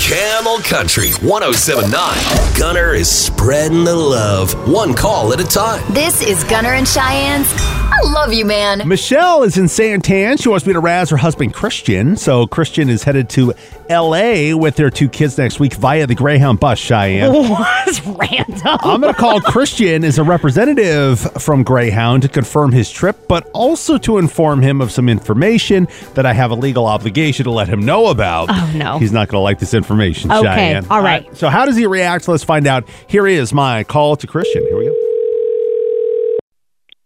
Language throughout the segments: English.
Camel Country 1079. Gunner is spreading the love, one call at a time. This is Gunner and Cheyenne's I love you, man. Michele is in San Tan. She wants me to razz her husband, Christian. So Christian is headed to L.A. with their two kids next week via the Greyhound bus, Cheyenne. That's random. I'm going to call Christian as a representative from Greyhound to confirm his trip, but also to inform him of some information that I have a legal obligation to let him know about. Oh, no. He's not going to like this information, Okay, Cheyenne. all right. So how does he react? Let's find out. Here is my call to Christian. Here we go.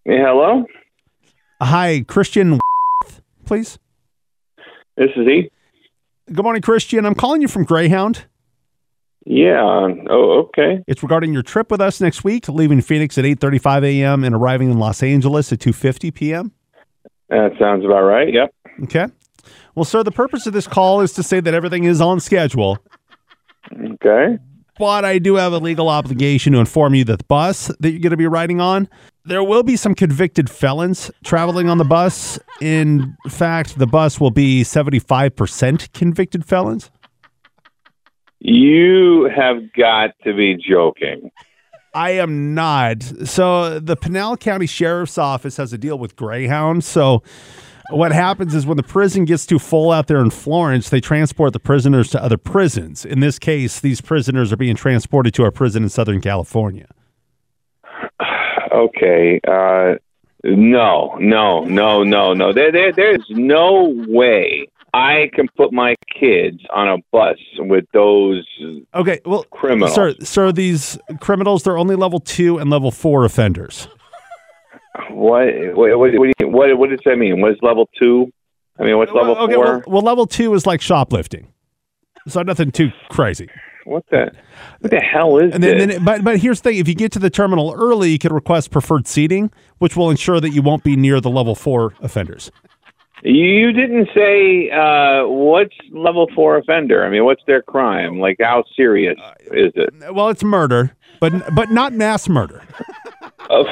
Yeah, hello? Hi, Christian, please. This is he. Good morning, Christian. I'm calling you from Greyhound. Yeah. Oh, okay. It's regarding your trip with us next week, leaving Phoenix at 8:35 a.m. and arriving in Los Angeles at 2:50 p.m. That sounds about right. Yep. Okay. Well, sir, the purpose of this call is to say that everything is on schedule, Okay. but I do have a legal obligation to inform you that the bus that you're going to be riding on, there will be some convicted felons traveling on the bus. In fact, the bus will be 75% convicted felons. You have got to be joking. I am not. So the Pinal County Sheriff's Office has a deal with Greyhound. So what happens is when the prison gets too full out there in Florence, they transport the prisoners to other prisons. In this case, these prisoners are being transported to our prison in Southern California. Okay. Uh, no, no, no, no, no. There, there, there's no way I can put my kids on a bus with those Okay, well, criminals. sir, sir, these criminals they're only level two and level four offenders. What, what, what, what, do you, what, what does that mean? What is level two? I mean, what's level Well, okay, four? well, well, level two is like shoplifting, so nothing too crazy. what the, what the hell is And then, this? then, but but here's the thing: if you get to the terminal early, you can request preferred seating, which will ensure that you won't be near the level four offenders. You didn't say uh, what's level four offender. I mean, what's their crime? Like, how serious is it? Well, it's murder, but but not mass murder. Oh,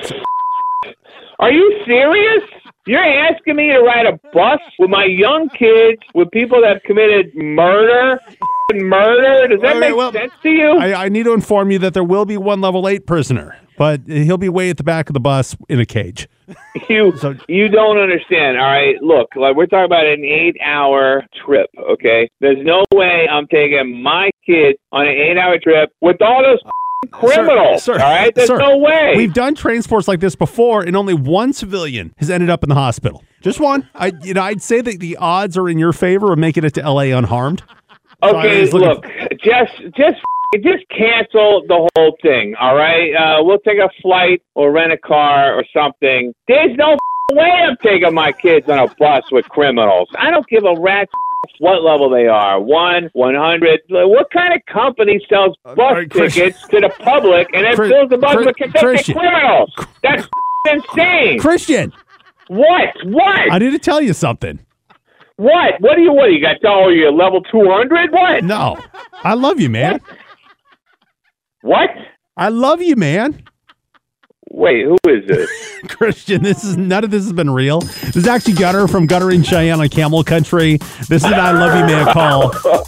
Are you serious? You're asking me to ride a bus with my young kids with people that have committed murder? Murder? Does that make well, sense to you? I, I need to inform you that there will be one level eight prisoner, but he'll be way at the back of the bus in a cage. you So- you don't understand. All right, look, like we're talking about an eight-hour trip. Okay, there's no way I'm taking my kids on an eight-hour trip with all those criminals. Sir, sir, all right, there's sir, no way. We've done transports like this before, and only one civilian has ended up in the hospital. Just one. I, you know, I'd say that the odds are in your favor of making it to L.A. unharmed. Okay, look, just just just cancel the whole thing. All right, uh, we'll take a flight or rent a car or something. There's no way I'm taking my kids on a bus with criminals. I don't give a rat's what level they are. One, one hundred. What kind of company sells bus all right, Chris- tickets to the public and then Chris- fills the bus Chris- with convicted criminals? That's insane. Christian, What? What? I need to tell you something. What? What do you? What do you got? Oh, you're level two hundred? What? No, I love you, man. What? I love you, man. Wait, who is this? Christian, this is none of this has been real. This is actually Gunner from Gunner and Cheyenne on Camel Country. This is an I love you man call.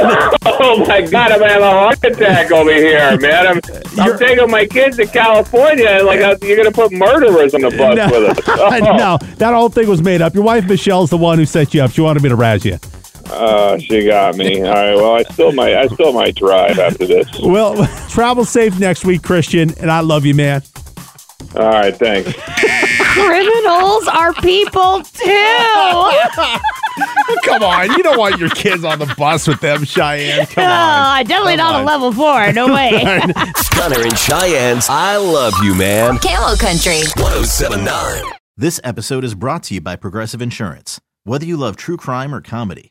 Oh my God! I'm gonna have a heart attack over here, man. I'm, I'm taking my kids to California, like uh, you're gonna put murderers on the bus No, with us. Oh. no, that whole thing was made up. Your wife Michele's the one who set you up. She wanted me to razz you. Uh, she got me. All right. Well, I still might. I still might drive after this. Well, travel safe next week, Christian, and I love you, man. All right. Thanks. Criminals are people too. Come on, you don't want your kids on the bus with them, Cheyenne. Come Oh, on. definitely Come not on. a level four. No way. Gunner and Cheyenne's I Love You Man. Camel Country. 1079. This episode is brought to you by Progressive Insurance. Whether you love true crime or comedy,